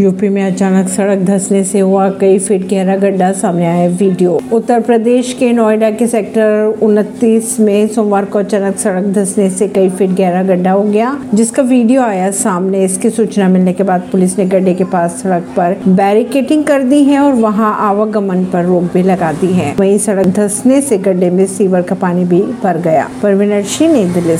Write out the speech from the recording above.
UP में अचानक सड़क धंसने से हुआ कई फीट गहरा गड्ढा, सामने आया वीडियो। उत्तर प्रदेश के नोएडा के सेक्टर उनतीस में सोमवार को अचानक सड़क धंसने से कई फीट गहरा गड्ढा हो गया, जिसका वीडियो आया सामने। इसकी सूचना मिलने के बाद पुलिस ने गड्ढे के पास सड़क पर बैरिकेटिंग कर दी है और वहाँ आवागमन पर रोक भी लगा दी है। वही सड़क धंसने से गड्ढे में सीवर का पानी भी भर गया। परवीन सिंह नई दिल्ली